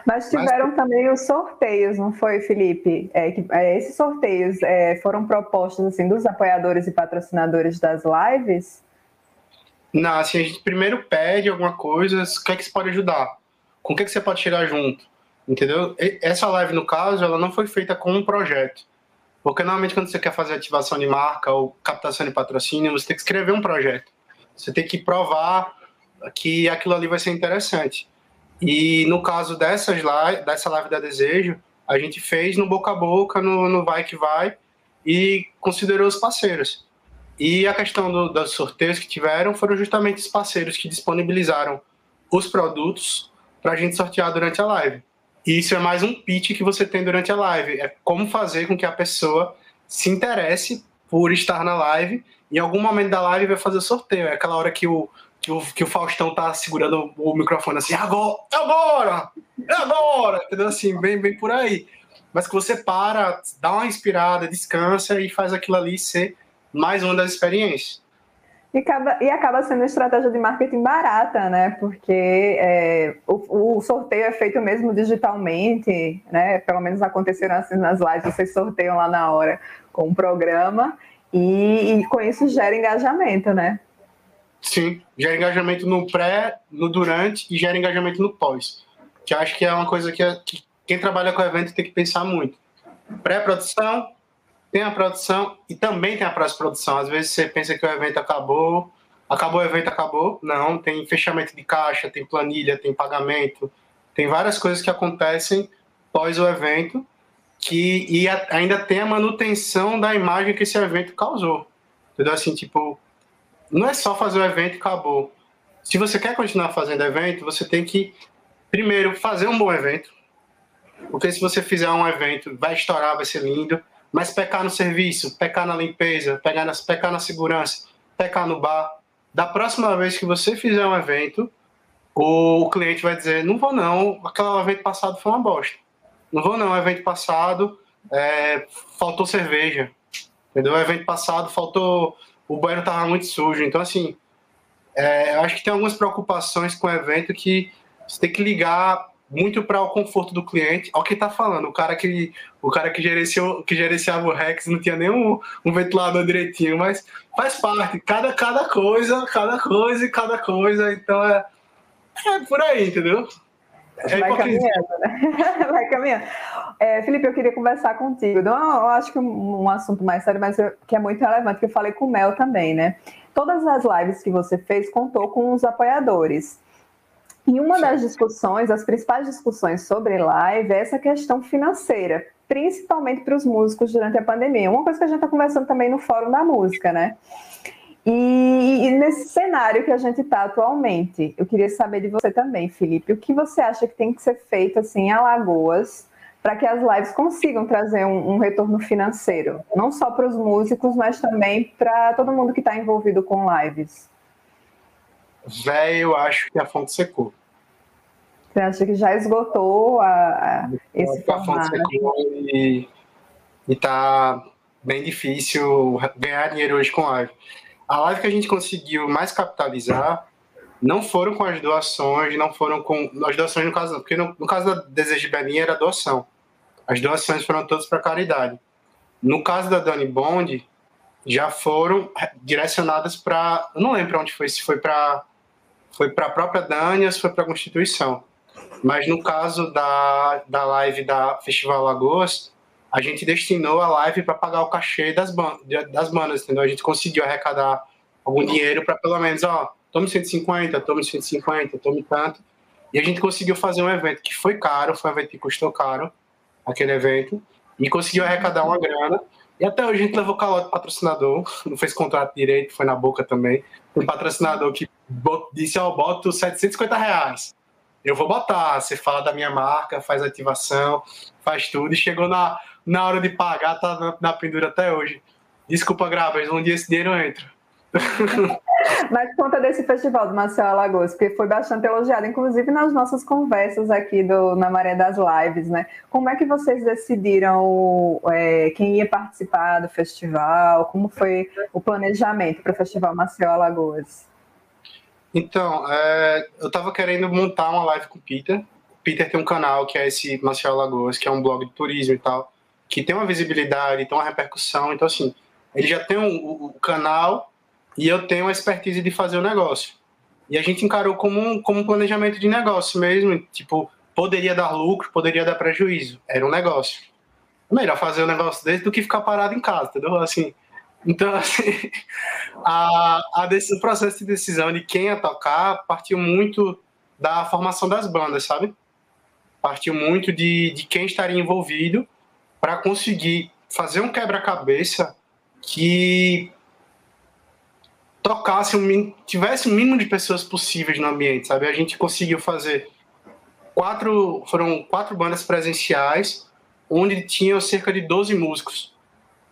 Mas tiveram Mas... também os sorteios, não foi, Felipe? É, que, é, esses sorteios é, foram propostos assim dos apoiadores e patrocinadores das lives?
Não, assim, a gente primeiro pede alguma coisa, o que é que você pode ajudar? Com o que, é que você pode chegar junto? Entendeu? Essa live, no caso, ela não foi feita com um projeto. Porque normalmente quando você quer fazer ativação de marca ou captação de patrocínio, você tem que escrever um projeto. Você tem que provar que aquilo ali vai ser interessante. E no caso dessas live, dessa live da Desejo, a gente fez no boca a boca, no, no vai que vai, e considerou os parceiros. E a questão do, dos sorteios que tiveram foram justamente os parceiros que disponibilizaram os produtos para a gente sortear durante a live. E isso é mais um pitch que você tem durante a live. É como fazer com que a pessoa se interesse por estar na live. Em algum momento da live vai fazer sorteio. É aquela hora que o, que o, que o Faustão tá segurando o microfone assim, agora, agora, agora, entendeu? Assim, bem, bem por aí. Mas que você para, dá uma inspirada, descansa e faz aquilo ali ser mais uma das experiências.
E acaba, e acaba sendo estratégia de marketing barata, né? Porque é, o, o, sorteio é feito mesmo digitalmente, né? Pelo menos aconteceram assim nas lives, vocês sorteiam lá na hora com o programa e, e com isso gera engajamento, né?
Sim, gera engajamento no pré, no durante e gera engajamento no pós. Que acho que é uma coisa que, é, que quem trabalha com evento tem que pensar muito. Pré-produção, tem a produção e também tem a pós-produção. Às vezes você pensa que o evento acabou, acabou o evento, acabou. Não, tem fechamento de caixa, tem planilha, tem pagamento, tem várias coisas que acontecem pós o evento que e a, ainda tem a manutenção da imagem que esse evento causou. Entendeu? Assim, tipo, não é só fazer o evento e acabou. Se você quer continuar fazendo evento, você tem que, primeiro, fazer um bom evento. Porque se você fizer um evento, vai estourar, vai ser lindo. Mas pecar no serviço, pecar na limpeza, pecar na, pecar na segurança, pecar no bar. Da próxima vez que você fizer um evento, o cliente vai dizer: não vou não, aquele evento passado foi uma bosta. Não vou não, o evento passado é, faltou cerveja. Entendeu? O evento passado faltou. O banheiro estava muito sujo. Então, assim, é, eu acho que tem algumas preocupações com o evento que você tem que ligar muito para o conforto do cliente. Olha o que está falando, o cara que o cara que gerenciou, que gerenciava o Rex não tinha nem um, um, ventilador direitinho, mas faz parte, cada cada coisa, cada coisa e cada coisa, então é, é por aí, entendeu?
É Vai caminhando, né? Vai caminhando. É, Felipe, eu queria conversar contigo. Não, eu acho que um, um assunto mais sério, mas que é muito relevante, que eu falei com o Mel também, né? Todas as lives que você fez contou com os apoiadores. E uma das discussões, as principais discussões sobre live é essa questão financeira, principalmente para os músicos durante a pandemia. Uma coisa que a gente está conversando também no Fórum da Música, né? E, nesse cenário que a gente está atualmente, eu queria saber de você também, Felipe, o que você acha que tem que ser feito assim em Alagoas para que as lives consigam trazer um, um retorno financeiro, não só para os músicos, mas também para todo mundo que está envolvido com lives?
Velho, eu acho que a fonte secou.
Você acha que já esgotou a, a esse a formato?
Fonte secou e, está bem difícil ganhar dinheiro hoje com live. A live que a gente conseguiu mais capitalizar não foram com as doações, não foram com. As doações, no caso, porque no, no caso da Desejo de Belinha era doação. As doações foram todas para caridade. No caso da Dani Bond, já foram direcionadas para. Não lembro para onde foi, se foi para foi para a própria Dani ou se foi para a Constituição. Mas no caso da, da live da Festival Lagoas, a gente destinou a live para pagar o cachê das, ban das bandas, entendeu? A gente conseguiu arrecadar algum dinheiro para pelo menos, ó, tome 150, tome 150, tome tanto. E a gente conseguiu fazer um evento que foi caro, foi um evento que custou caro, aquele evento, e conseguiu arrecadar uma grana. E até hoje a gente levou calote patrocinador, não fez contrato direito, foi na boca também. Um patrocinador que disse, ó, oh, boto 750 reais. Eu vou botar, você fala da minha marca, faz ativação, faz tudo, e chegou na, na hora de pagar, tá na, na pendura até hoje. Desculpa, Gravas, um dia esse dinheiro entra.
Mas conta desse festival do Marcelo Alagoas, porque foi bastante elogiado, inclusive nas nossas conversas aqui do, na Maré das Lives, né? Como é que vocês decidiram é, quem ia participar do festival? Como foi o planejamento para o Festival Marcelo Alagoas?
Então, é, eu estava querendo montar uma live com o Peter. O Peter tem um canal que é esse Marcelo Alagoas, que é um blog de turismo e tal, que tem uma visibilidade, tem uma repercussão. Então, assim, ele já tem o um, um canal e eu tenho a expertise de fazer o negócio. E a gente encarou como um, como um planejamento de negócio mesmo, tipo, poderia dar lucro, poderia dar prejuízo, era um negócio. Melhor fazer um negócio desse do que ficar parado em casa, entendeu? Assim, então, assim, a, a o processo de decisão de quem ia tocar partiu muito da formação das bandas, sabe? Partiu muito de, de quem estaria envolvido para conseguir fazer um quebra-cabeça que tocasse um tivesse o mínimo de pessoas possíveis no ambiente, sabe? A gente conseguiu fazer quatro, foram quatro bandas presenciais, onde tinham cerca de 12 músicos.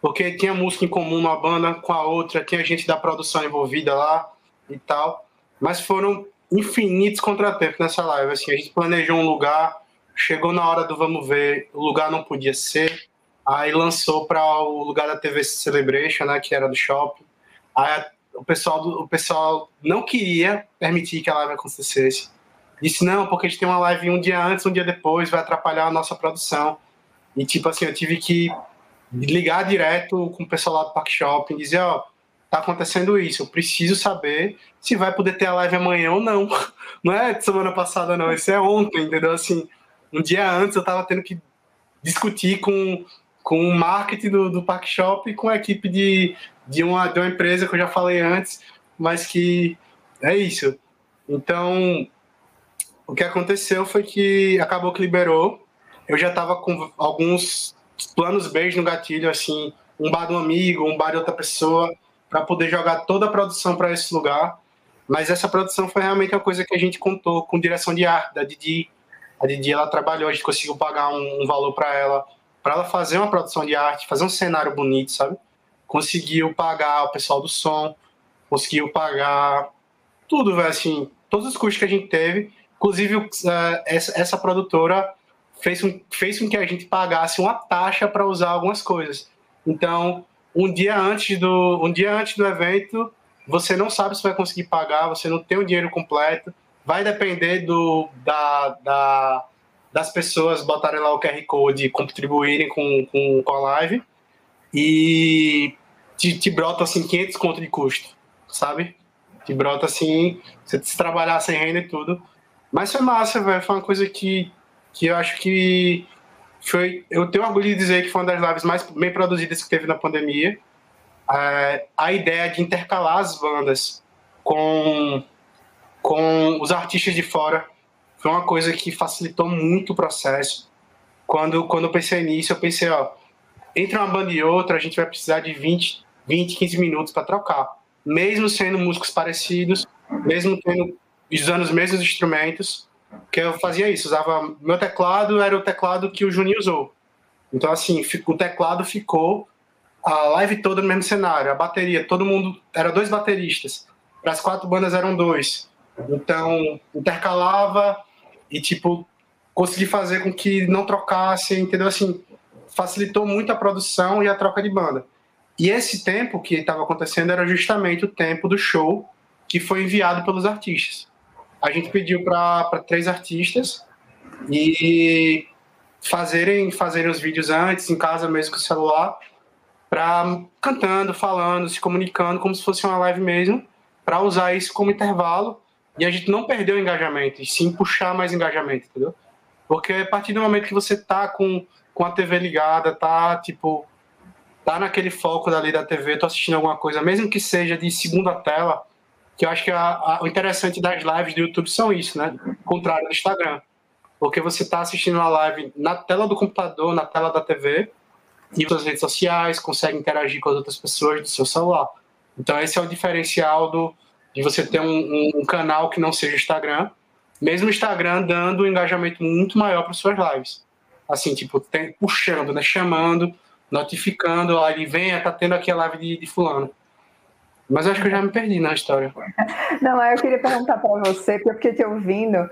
Porque tinha música em comum uma banda com a outra, tinha gente da produção envolvida lá e tal. Mas foram infinitos contratempos nessa live. Assim, a gente planejou um lugar, chegou na hora do vamos ver, o lugar não podia ser. Aí lançou para o lugar da TV Celebration, né, que era do shopping. Aí o pessoal, do, o pessoal não queria permitir que a live acontecesse. Disse, não, porque a gente tem uma live um dia antes, um dia depois, vai atrapalhar a nossa produção. E, tipo assim, eu tive que ligar direto com o pessoal lá do Park Shopping e dizer, ó, tá acontecendo isso, eu preciso saber se vai poder ter a live amanhã ou não. Não é semana passada, não, isso é ontem, entendeu? Assim, um dia antes eu estava tendo que discutir com, com o marketing do, do Park Shop e com a equipe de, de, uma, de uma empresa que eu já falei antes, mas que é isso. Então, o que aconteceu foi que acabou que liberou. Eu já estava com alguns planos B no gatilho, assim, um bar de um amigo, um bar de outra pessoa, para poder jogar toda a produção para esse lugar. Mas essa produção foi realmente uma coisa que a gente contou com direção de arte da Didi. A Didi ela trabalhou, a gente conseguiu pagar um, um valor para ela, para ela fazer uma produção de arte, fazer um cenário bonito, sabe? Conseguiu pagar o pessoal do som, conseguiu pagar tudo, velho, assim, todos os custos que a gente teve. Inclusive, uh, essa, essa produtora fez, um, fez com que a gente pagasse uma taxa para usar algumas coisas. Então, um dia antes do um dia antes do evento, você não sabe se vai conseguir pagar, você não tem o dinheiro completo. Vai depender do, da, da, das pessoas botarem lá o QR Code e contribuírem com, com, com a live. E te, te brota assim 500 conto de custo, sabe? Te brota assim, você se trabalhar sem renda e tudo. Mas foi massa, velho. Foi uma coisa que, que eu acho que foi, eu tenho orgulho de dizer que foi uma das lives mais bem produzidas que teve na pandemia. É, a ideia de intercalar as bandas com, com os artistas de fora foi uma coisa que facilitou muito o processo. Quando, quando eu pensei nisso, eu pensei, ó, entre uma banda e outra, a gente vai precisar de 20, 20 15 minutos para trocar. Mesmo sendo músicos parecidos, mesmo tendo, usando os mesmos instrumentos, que eu fazia isso, usava meu teclado era o teclado que o Juninho usou. Então assim, o teclado ficou a live toda no mesmo cenário, a bateria, todo mundo era dois bateristas. Para as quatro bandas eram dois. Então, intercalava e tipo consegui fazer com que não trocasse, entendeu assim, facilitou muito a produção e a troca de banda. E esse tempo que estava acontecendo era justamente o tempo do show que foi enviado pelos artistas a gente pediu para três artistas e fazerem, fazerem os vídeos antes, em casa mesmo com o celular, para cantando, falando, se comunicando, como se fosse uma live mesmo, para usar isso como intervalo e a gente não perder o engajamento, e sim puxar mais engajamento, entendeu? Porque a partir do momento que você tá com, com a TV ligada, tá tipo, tá naquele foco dali da TV, tô assistindo alguma coisa, mesmo que seja de segunda tela, que eu acho que a, a, o interessante das lives do YouTube são isso, né? Contrário do Instagram. Porque você está assistindo uma live na tela do computador, na tela da TV, e suas redes sociais, consegue interagir com as outras pessoas do seu celular. Então esse é o diferencial do, de você ter um, um, canal que não seja Instagram, mesmo o Instagram dando um engajamento muito maior para suas lives. Assim, tipo, tem, puxando, né? Chamando, notificando, ó, ele vem, tá tendo aqui a live de, de fulano. Mas acho que eu já me perdi na história.
Não, eu queria perguntar para você, porque eu fiquei te ouvindo,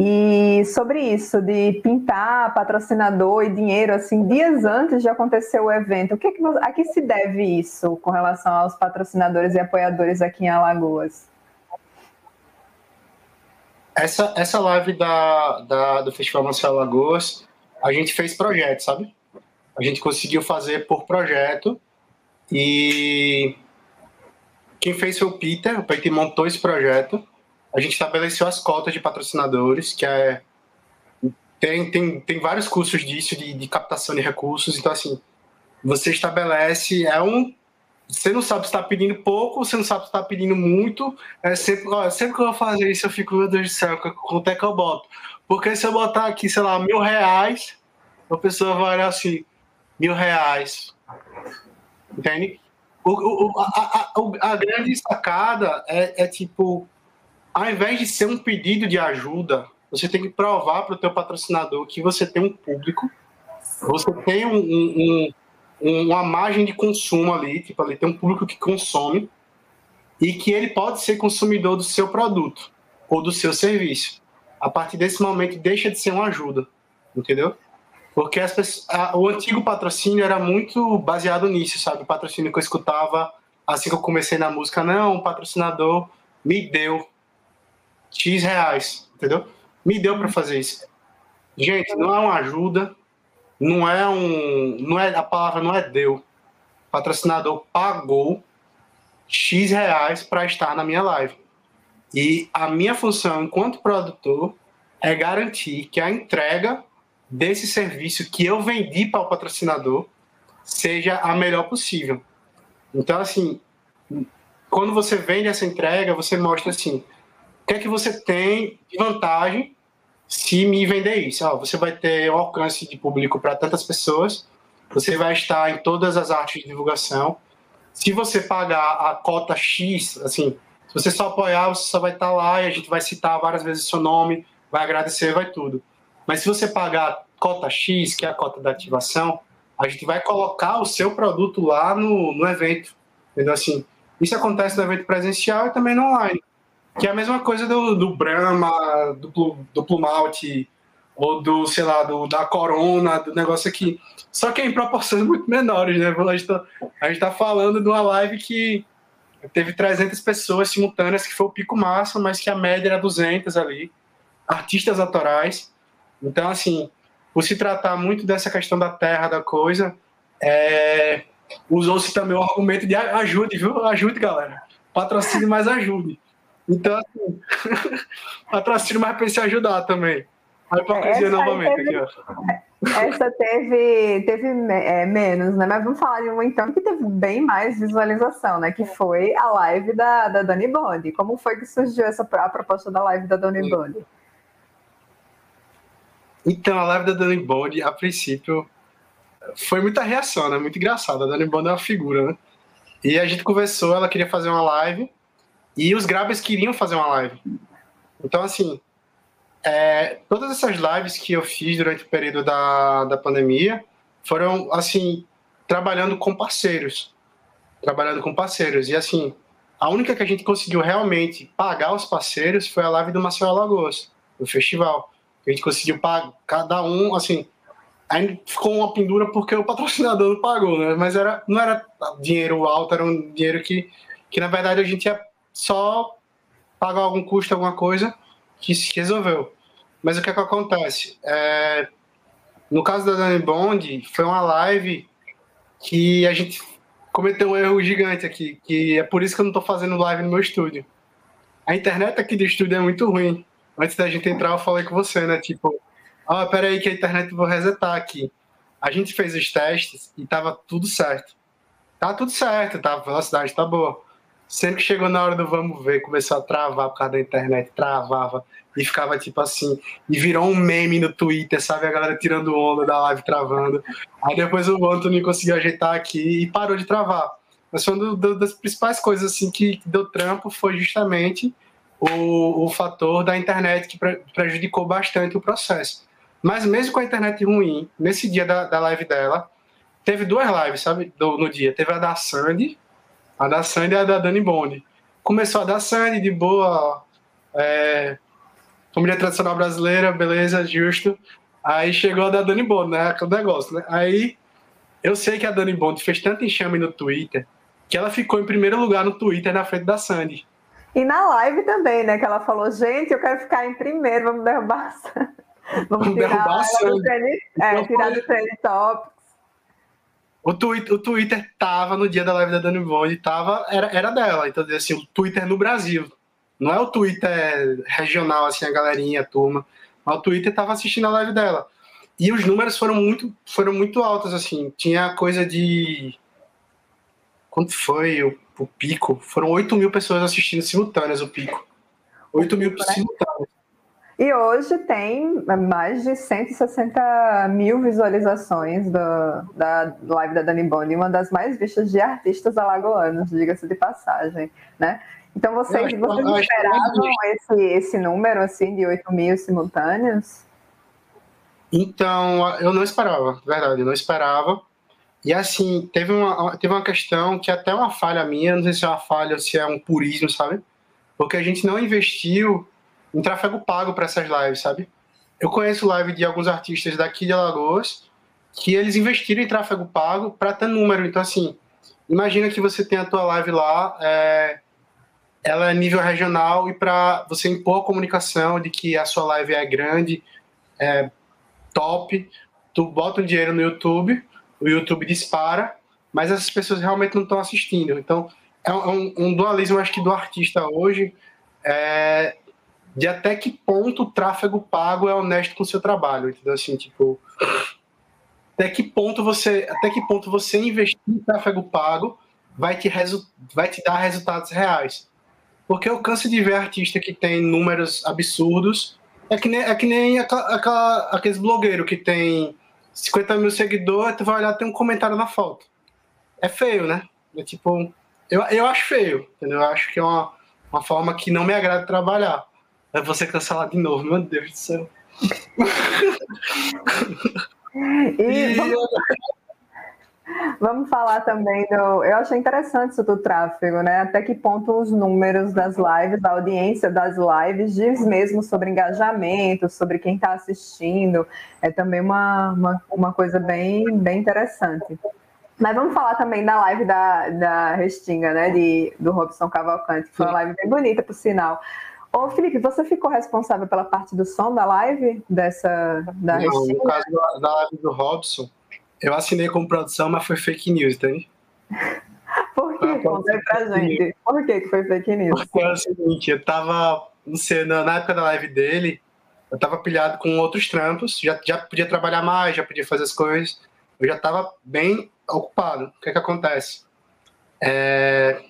e sobre isso, de pintar patrocinador e dinheiro, assim, dias antes de acontecer o evento, o que, é que a que se deve isso com relação aos patrocinadores e apoiadores aqui em Alagoas?
Essa, essa live da, da, do Festival Nacional Alagoas, a gente fez projeto, sabe? A gente conseguiu fazer por projeto e quem fez foi o Peter, o Peter montou esse projeto. A gente estabeleceu as cotas de patrocinadores, que é. Tem, tem, tem vários cursos disso, de, de captação de recursos. Então, assim, você estabelece. É um. Você não sabe se está pedindo pouco, você não sabe se está pedindo muito. É sempre, ó, sempre que eu vou fazer isso, eu fico, meu Deus do céu, quanto é que eu boto? Porque se eu botar aqui, sei lá, mil reais, a pessoa vai olhar assim, mil reais. Entende? O, o, a, a, a, grande sacada é, é, tipo, ao invés de ser um pedido de ajuda, você tem que provar para o teu patrocinador que você tem um público, você tem um, um, um, uma margem de consumo ali, tipo, ali tem um público que consome e que ele pode ser consumidor do seu produto ou do seu serviço. A partir desse momento, deixa de ser uma ajuda, entendeu? Porque pessoas, a, o antigo patrocínio era muito baseado nisso, sabe? O patrocínio que eu escutava assim que eu comecei na música, não, um patrocinador me deu X reais, entendeu? Me deu para fazer isso. Gente, não é uma ajuda, não é um. Não é, a palavra não é deu. O patrocinador pagou X reais para estar na minha live. E a minha função enquanto produtor é garantir que a entrega desse serviço que eu vendi para o patrocinador seja a melhor possível. Então, assim, quando você vende essa entrega, você mostra assim, que é que você tem de vantagem se me vender isso? Ó, você vai ter um alcance de público para tantas pessoas, você vai estar em todas as artes de divulgação. Se você pagar a cota X, assim, se você só apoiar, você só vai estar lá e a gente vai citar várias vezes seu nome, vai agradecer, vai tudo. Mas se você pagar a cota X, que é a cota da ativação, a gente vai colocar o seu produto lá no, no evento. Entendeu? Assim, isso acontece no evento presencial e também no online. Que é a mesma coisa do, do Brahma, do, do Plumalt, ou do, sei lá, do, da Corona, do negócio aqui. Só que é em proporções muito menores, né? A gente tá, a gente tá falando de uma live que teve 300 pessoas simultâneas, que foi o pico máximo, mas que a média era 200 ali. Artistas autorais. Então, assim, por se tratar muito dessa questão da terra, da coisa, é, usou-se também o argumento de ajude, viu? Ajude, galera. Patrocínio mais ajude. Então, assim, patrocínio mais para se ajudar também. A hipocrisia novamente teve, aqui, ó.
Essa teve, teve é, menos, né? Mas vamos falar de uma então que teve bem mais visualização, né? Que foi a live da, da Dani Bond. Como foi que surgiu essa, a proposta da live da Dani Bond?
Então, a live da Dani Bond, a princípio, foi muita reação, né? Muito engraçada. A Dani Bond é uma figura, né? E a gente conversou, ela queria fazer uma live e os Grabers queriam fazer uma live. Então, assim, é, todas essas lives que eu fiz durante o período da, da pandemia foram, assim, trabalhando com parceiros. Trabalhando com parceiros. E, assim, a única que a gente conseguiu realmente pagar os parceiros foi a live do Maceió Alagoas, do festival. A gente conseguiu pagar cada um, assim, ainda ficou uma pendura porque o patrocinador não pagou, né? Mas era, não era dinheiro alto, era um dinheiro que, que na verdade a gente ia só pagar algum custo, alguma coisa que se resolveu. Mas o que é que acontece? É, no caso da Dani Bond, foi uma live que a gente cometeu um erro gigante aqui, que é por isso que eu não estou fazendo live no meu estúdio. A internet aqui do estúdio é muito ruim antes da gente entrar, eu falei com você, né? Tipo, ó, oh, peraí que a internet vou resetar aqui. A gente fez os testes e tava tudo certo. Tá tudo certo, tá? A velocidade tá boa. Sempre que chegou na hora do vamos ver, começou a travar por causa da internet, travava e ficava tipo assim, e virou um meme no Twitter, sabe? A galera tirando onda da live travando. Aí depois o Anthony conseguiu ajeitar aqui e parou de travar. Mas foi uma das principais coisas assim que deu trampo foi justamente o, o fator da internet que prejudicou bastante o processo. Mas mesmo com a internet ruim, nesse dia da, da live dela, teve duas lives, sabe, do, no dia. Teve a da Sandy, a da Sandy e a da Dani Bond. Começou a da Sandy, de boa, é, família tradicional brasileira, beleza, justo. Aí chegou a da Dani Bond, né, aquele negócio, né. Aí eu sei que a Dani Bond fez tanto enxame no Twitter que ela ficou em primeiro lugar no Twitter na frente da Sandy.
E na live também, né? Que ela falou, gente, eu quero ficar em primeiro, vamos derrubar Vamos tirar derrubar do trend, é, tirar do trend topics.
O Twitter, o Twitter tava no dia da live da Dani Bond, tava, era, era dela. Então, assim, o Twitter no Brasil. Não é o Twitter regional, assim, a galerinha, a turma. Mas o Twitter tava assistindo a live dela. E os números foram muito, foram muito altos, assim. Tinha coisa de. Quanto foi? O o pico, foram 8 mil pessoas assistindo simultâneas o pico. 8 mil simultâneas.
E hoje tem mais de 160 mil visualizações do, da live da Dani Boni, uma das mais vistas de artistas alagoanos, diga-se de passagem, né? Então vocês, vocês esperavam esse, esse número assim de 8 mil simultâneos?
Então, eu não esperava, verdade, eu não esperava. E assim, teve uma, teve uma questão que é até uma falha minha, não sei se é uma falha ou se é um purismo, sabe? Porque a gente não investiu em tráfego pago para essas lives, sabe? Eu conheço live de alguns artistas daqui de Alagoas que eles investiram em tráfego pago para ter número. Então, assim, imagina que você tem a tua live lá, é, ela é nível regional e para você impor a comunicação de que a sua live é grande, é top, tu bota um dinheiro no YouTube o YouTube dispara, mas essas pessoas realmente não estão assistindo. Então, é um, um, dualismo, acho que, do artista hoje, é, de até que ponto o tráfego pago é honesto com o seu trabalho, entendeu? Assim, tipo, até que ponto você, até que ponto você investir em tráfego pago vai te, vai te dar resultados reais. Porque eu canso de ver artista que tem números absurdos. É que nem, é que nem aquela, aquela, aqueles blogueiros que tem 50 mil seguidores, tu vai olhar tem um comentário na foto. É feio, né? É tipo, eu, eu acho feio, entendeu? Eu acho que é uma, uma forma que não me agrada trabalhar. É você cancelar de novo, meu Deus do céu.
E vamos, vamos, falar também do. Eu achei interessante isso do tráfego, né? Até que ponto os números das lives, da audiência das lives, diz mesmo sobre engajamento, sobre quem está assistindo. É também uma, uma, uma coisa bem, bem interessante. Mas vamos falar também da live da, da Restinga, né? De, do Robson Cavalcante, que foi uma live bem bonita, por sinal. Ô, Felipe, você ficou responsável pela parte do som da live dessa da
Não, no caso da live do Robson, eu assinei como produção, mas foi fake news, entende?
Por que? Conta aí pra gente. Por que, que foi fake news?
Porque é o seguinte, eu tava, não sei, na época da live dele, eu tava pilhado com outros trampos, já, já podia trabalhar mais, já podia fazer as coisas, eu já tava bem ocupado. O que que acontece? É,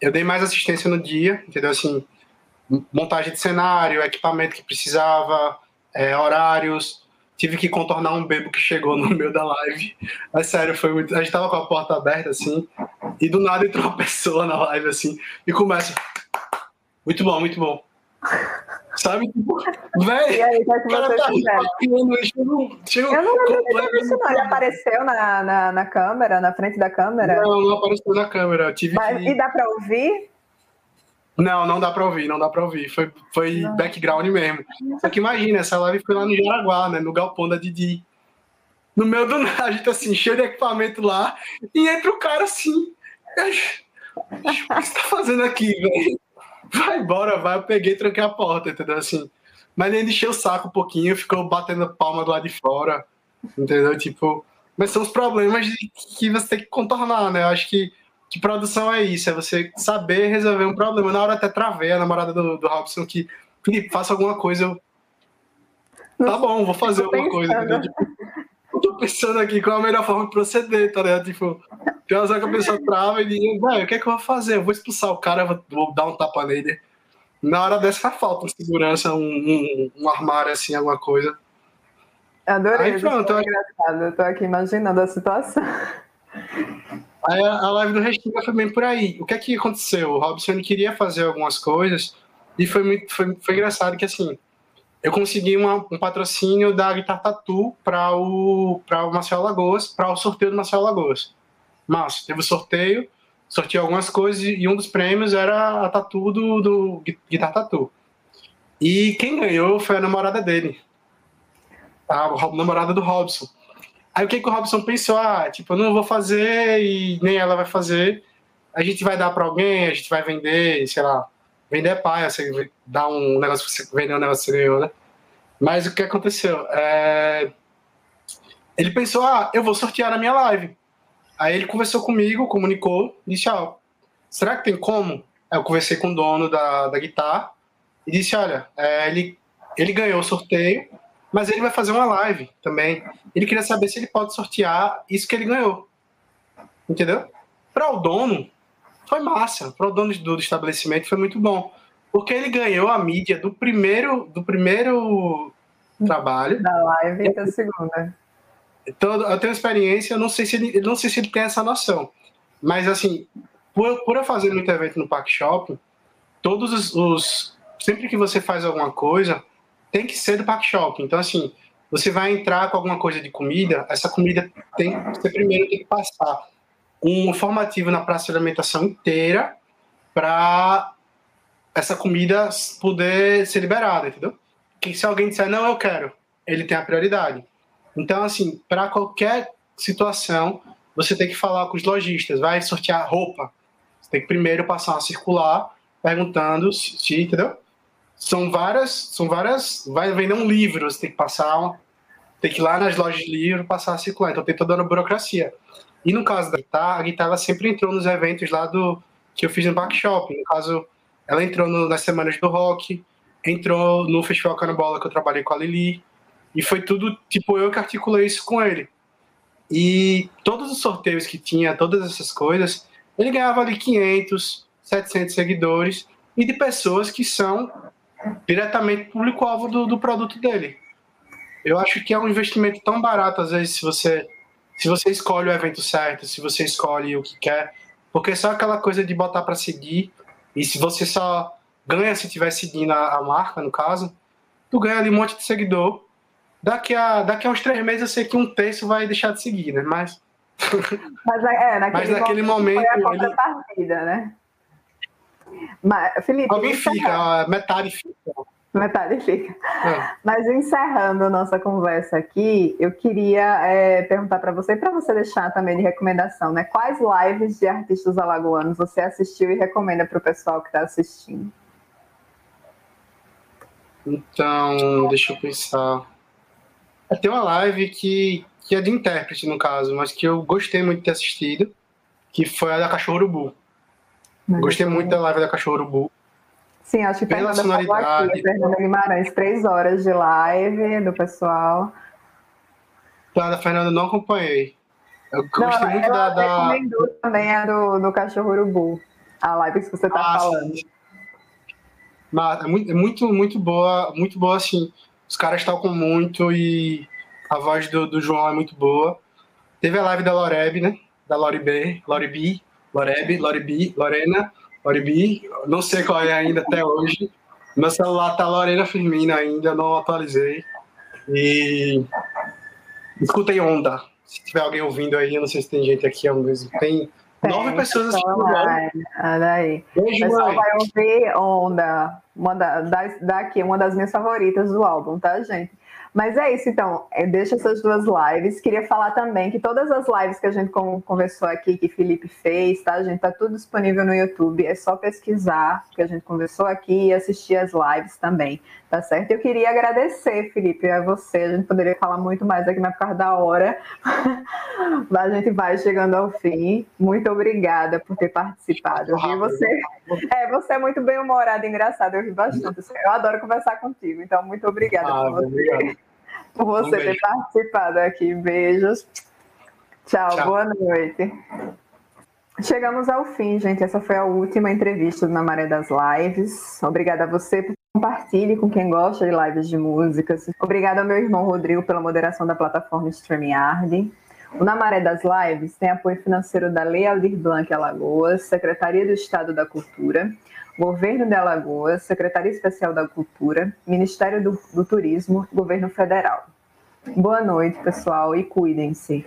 eu dei mais assistência no dia, entendeu? Assim, montagem de cenário, equipamento que precisava, é, horários. Tive que contornar um bebo que chegou no meio da live. É sério, foi muito. A gente tava com a porta aberta assim, e do nada entrou uma pessoa na live assim, e começa. Muito bom, muito bom. Sabe? Tipo, velho.
E aí, o que é que você tá fizeram? Eu não lembro disso, não. Ele apareceu na, na, na câmera, na frente da câmera?
Não, não apareceu na câmera. tive
Mas,
que...
E dá pra ouvir?
Não, não dá pra ouvir, não dá pra ouvir. Foi, foi background mesmo. Só que imagina, essa live foi lá no Jaraguá, né? No galpão da Didi. No meio do nada, a gente assim, cheio de equipamento lá, e entra o cara assim. O que você tá fazendo aqui, velho? Vai embora, vai. Eu peguei e tranquei a porta, entendeu? Assim. Mas ele encheu o saco um pouquinho, ficou batendo palma do lado de fora, entendeu? Tipo, mas são os problemas que você tem que contornar, né? Eu acho que que produção é isso, é você saber resolver um problema. Na hora até travei a namorada do, do Robson que, Felipe, faça alguma coisa. Eu, tá bom, vou fazer alguma coisa. Né? Tipo, tô pensando aqui qual é a melhor forma de proceder, tá ligado? Tipo, tem uma que a pessoa trava e diz, o que é que eu vou fazer? Eu vou expulsar o cara, vou, vou dar um tapa nele. Na hora dessa faz falta segurança, um, um, um, armário assim, alguma coisa.
Adorei, Aí, pronto, eu... engraçado. Eu tô aqui imaginando a situação.
Aí a, live do Restinga foi bem por aí. O que é que aconteceu? O Robson queria fazer algumas coisas e foi, muito, foi, foi engraçado que assim, eu consegui uma, um patrocínio da Guitar Tatu para o, o Marcelo Lagoas, para o sorteio do Marcelo Lagoas. Mas teve o sorteio, sorteou algumas coisas e um dos prêmios era a tatu do, do Guitar Tatu. E quem ganhou foi a namorada dele, a namorada do Robson. Aí o que, que o Robson pensou? Ah, tipo, eu não vou fazer e nem ela vai fazer. A gente vai dar para alguém, a gente vai vender, sei lá, vender é paia, você dá um negócio, você vender um negócio que você ganhou, né? Mas o que aconteceu? É... Ele pensou, ah, eu vou sortear na minha live. Aí ele conversou comigo, comunicou, disse, ah, será que tem como? Aí eu conversei com o dono da, da guitarra e disse, olha, é, ele, ele ganhou o sorteio, mas ele vai fazer uma live também. Ele queria saber se ele pode sortear isso que ele ganhou. Entendeu? Para o dono, foi massa. Para o dono do estabelecimento foi muito bom. Porque ele ganhou a mídia do primeiro, do primeiro trabalho.
Da live e da segunda.
Então, eu tenho experiência, eu não sei se ele, não sei se ele tem essa noção. Mas assim, por, por eu fazer muito evento no Park Shopping, todos os, os sempre que você faz alguma coisa, tem que ser do Park Shopping. Então, assim, você vai entrar com alguma coisa de comida, essa comida tem você primeiro tem que passar um informativo na praça de alimentação inteira para essa comida poder ser liberada, entendeu? Que se alguém disser não, eu quero, ele tem a prioridade. Então, assim, para qualquer situação, você tem que falar com os lojistas, vai sortear roupa, você tem que primeiro passar uma circular perguntando se entendeu? São várias, são várias, vai vender um livro, você tem que passar, tem que ir lá nas lojas de livro passar a circular, então tem toda a burocracia. E no caso da guitarra, a guitarra sempre entrou nos eventos lá do que eu fiz no Back Shopping. No caso, ela entrou no, nas semanas do rock, entrou no Festival Canabola que eu trabalhei com a Lili. E foi tudo, tipo, eu que articulei isso com ele. E todos os sorteios que tinha, todas essas coisas, ele ganhava ali 500, 700 seguidores e de pessoas que são diretamente público-alvo do, do produto dele. Eu acho que é um investimento tão barato, às vezes, se você, se você escolhe o evento certo, se você escolhe o que quer, porque é só aquela coisa de botar para seguir, e se você só ganha se estiver seguindo a, a, marca, no caso, tu ganha ali um monte de seguidor. Daqui a, daqui a uns três meses eu sei que um terço vai deixar de seguir, né? Mas.
Mas, é, naquele, Mas naquele momento.
momento
a partida, né? Mas, Felipe.
Alguém fica, metade fica.
Metade fica. É. Mas encerrando a nossa conversa aqui, eu queria é, perguntar para você, para você deixar também de recomendação, né? Quais lives de artistas alagoanos você assistiu e recomenda para o pessoal que está assistindo?
Então, deixa eu pensar. Tem uma live que, que é de intérprete, no caso, mas que eu gostei muito de ter assistido, que foi a da Cachorro Urubu. Gostei muito da live da Cachorro Urubu.
Sim, acho que Pela Fernanda sonoridade. Aqui, Fernanda Guimarães, três horas de live do pessoal.
Tá, da Fernanda não acompanhei. Eu não, gostei muito da, da.
também é do, do Cachorro Urubu, a live que você tá ah, falando. Sim.
Mas é muito, é muito, muito boa, muito boa, assim. Os caras tocam muito e a voz do, do João é muito boa. Teve a live da Loreb, né? Da Lori B, Lori B, Loreb, Lori B, Lorena, Lori B. Não sei qual é ainda até hoje. Meu celular tá Lorena Firmina ainda, não atualizei. E escutem Onda. Se tiver alguém ouvindo aí, eu não sei se tem gente aqui ao mesmo. Tem Nove pessoas assistindo
agora. Olha aí. Beijo, pessoal vai ouvir Onda, uma da, daqui, uma das minhas favoritas do álbum, tá, gente? Mas é isso, então. É, deixa essas duas lives. Queria falar também que todas as lives que a gente conversou aqui, que Felipe fez, tá, gente? Tá tudo disponível no YouTube. É só pesquisar que a gente conversou aqui e assistir as lives também, tá certo? Eu queria agradecer, Felipe, a você. A gente poderia falar muito mais aqui, mas por causa da hora. a gente vai chegando ao fim. Muito obrigada por ter participado. Eu vi você. É, você é muito bem humorado e engraçado. Eu ri bastante. Eu adoro conversar contigo. Então, muito obrigada ah, por você. Obrigado por você um ter participado aqui. Beijos. Tchau, Tchau, boa noite. Chegamos ao fim, gente. Essa foi a última entrevista na Maré das Lives. Obrigada a você por compartilhe com quem gosta de lives de músicas. Obrigada ao meu irmão Rodrigo pela moderação da plataforma StreamYard. O Na Maré das Lives tem apoio financeiro da Lei Aldir Blanc Alagoas, Secretaria do Estado da Cultura, Governo de Alagoas, Secretaria Especial da Cultura, Ministério do, do Turismo, Governo Federal. Boa noite, pessoal, e cuidem-se.